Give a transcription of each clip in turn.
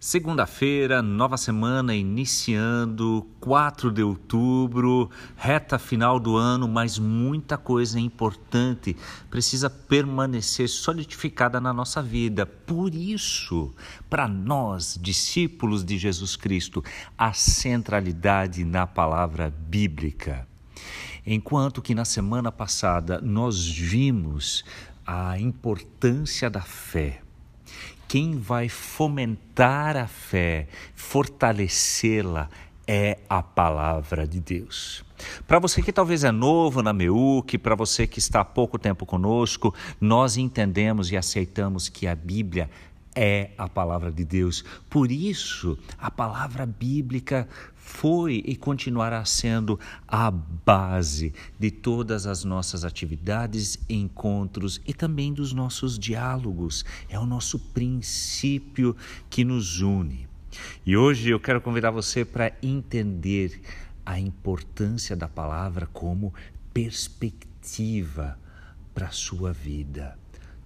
Segunda-feira, nova semana iniciando, 4 de outubro, reta final do ano, mas muita coisa importante precisa permanecer solidificada na nossa vida. Por isso, para nós, discípulos de Jesus Cristo, a centralidade na palavra bíblica. Enquanto que na semana passada nós vimos a importância da fé quem vai fomentar a fé, fortalecê-la, é a palavra de Deus. Para você que talvez é novo na MEUC, para você que está há pouco tempo conosco, nós entendemos e aceitamos que a Bíblia é a palavra de Deus. Por isso, a palavra bíblica foi e continuará sendo a base de todas as nossas atividades, encontros e também dos nossos diálogos. É o nosso princípio que nos une. E hoje eu quero convidar você para entender a importância da palavra como perspectiva para a sua vida.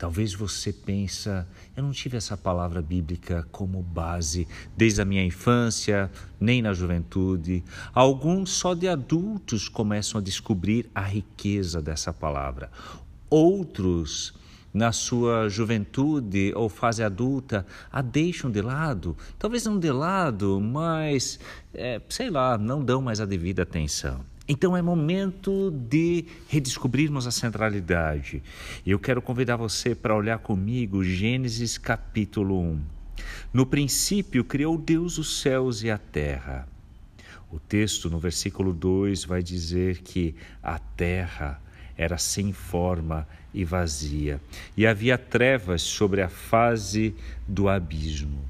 Talvez você pensa, eu não tive essa palavra bíblica como base desde a minha infância, nem na juventude. Alguns só de adultos começam a descobrir a riqueza dessa palavra. Outros na sua juventude ou fase adulta a deixam de lado, talvez não de lado, mas é, sei lá, não dão mais a devida atenção. Então é momento de redescobrirmos a centralidade. Eu quero convidar você para olhar comigo Gênesis capítulo 1. No princípio criou Deus os céus e a terra. O texto no versículo 2 vai dizer que a terra era sem forma e vazia, e havia trevas sobre a face do abismo.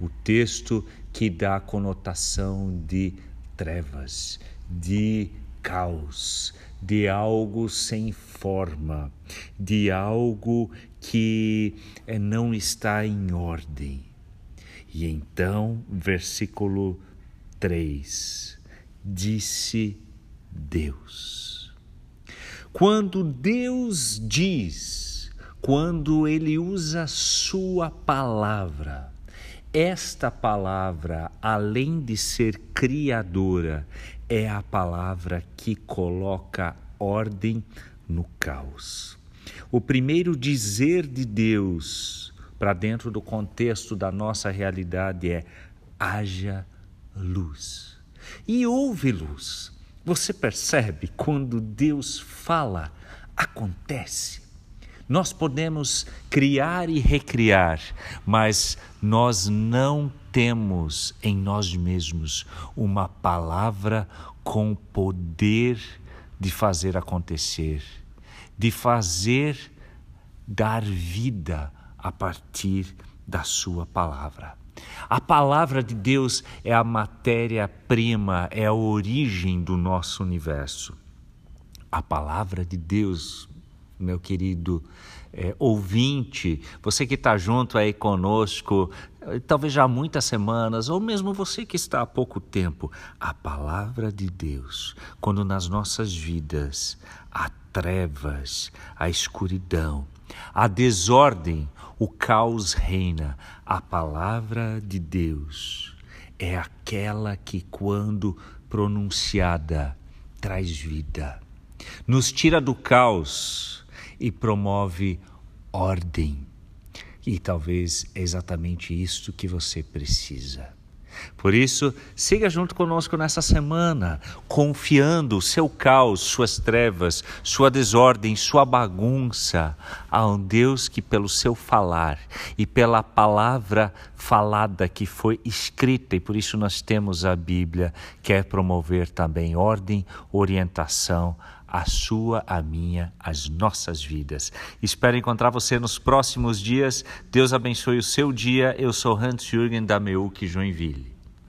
O texto que dá a conotação de trevas, de caos, de algo sem forma, de algo que eh, não está em ordem. E então, versículo 3: Disse Deus. Quando Deus diz, quando Ele usa Sua palavra, esta palavra, além de ser criadora, é a palavra que coloca ordem no caos. O primeiro dizer de Deus para dentro do contexto da nossa realidade é: haja luz. E houve luz. Você percebe quando Deus fala, acontece. Nós podemos criar e recriar, mas nós não temos em nós mesmos uma palavra com poder de fazer acontecer, de fazer dar vida a partir da Sua palavra. A palavra de Deus é a matéria-prima, é a origem do nosso universo. A palavra de Deus, meu querido é, ouvinte, você que está junto aí conosco, talvez já há muitas semanas, ou mesmo você que está há pouco tempo, a palavra de Deus, quando nas nossas vidas há trevas, a escuridão, a desordem, o caos reina, a palavra de Deus é aquela que, quando pronunciada, traz vida nos tira do caos e promove ordem. E talvez é exatamente isso que você precisa. Por isso, siga junto conosco nessa semana, confiando o seu caos, suas trevas, sua desordem, sua bagunça a um Deus que, pelo seu falar e pela palavra falada que foi escrita, e por isso nós temos a Bíblia, quer promover também ordem, orientação, a sua, a minha, as nossas vidas. Espero encontrar você nos próximos dias. Deus abençoe o seu dia. Eu sou Hans Jürgen da Meuc Joinville.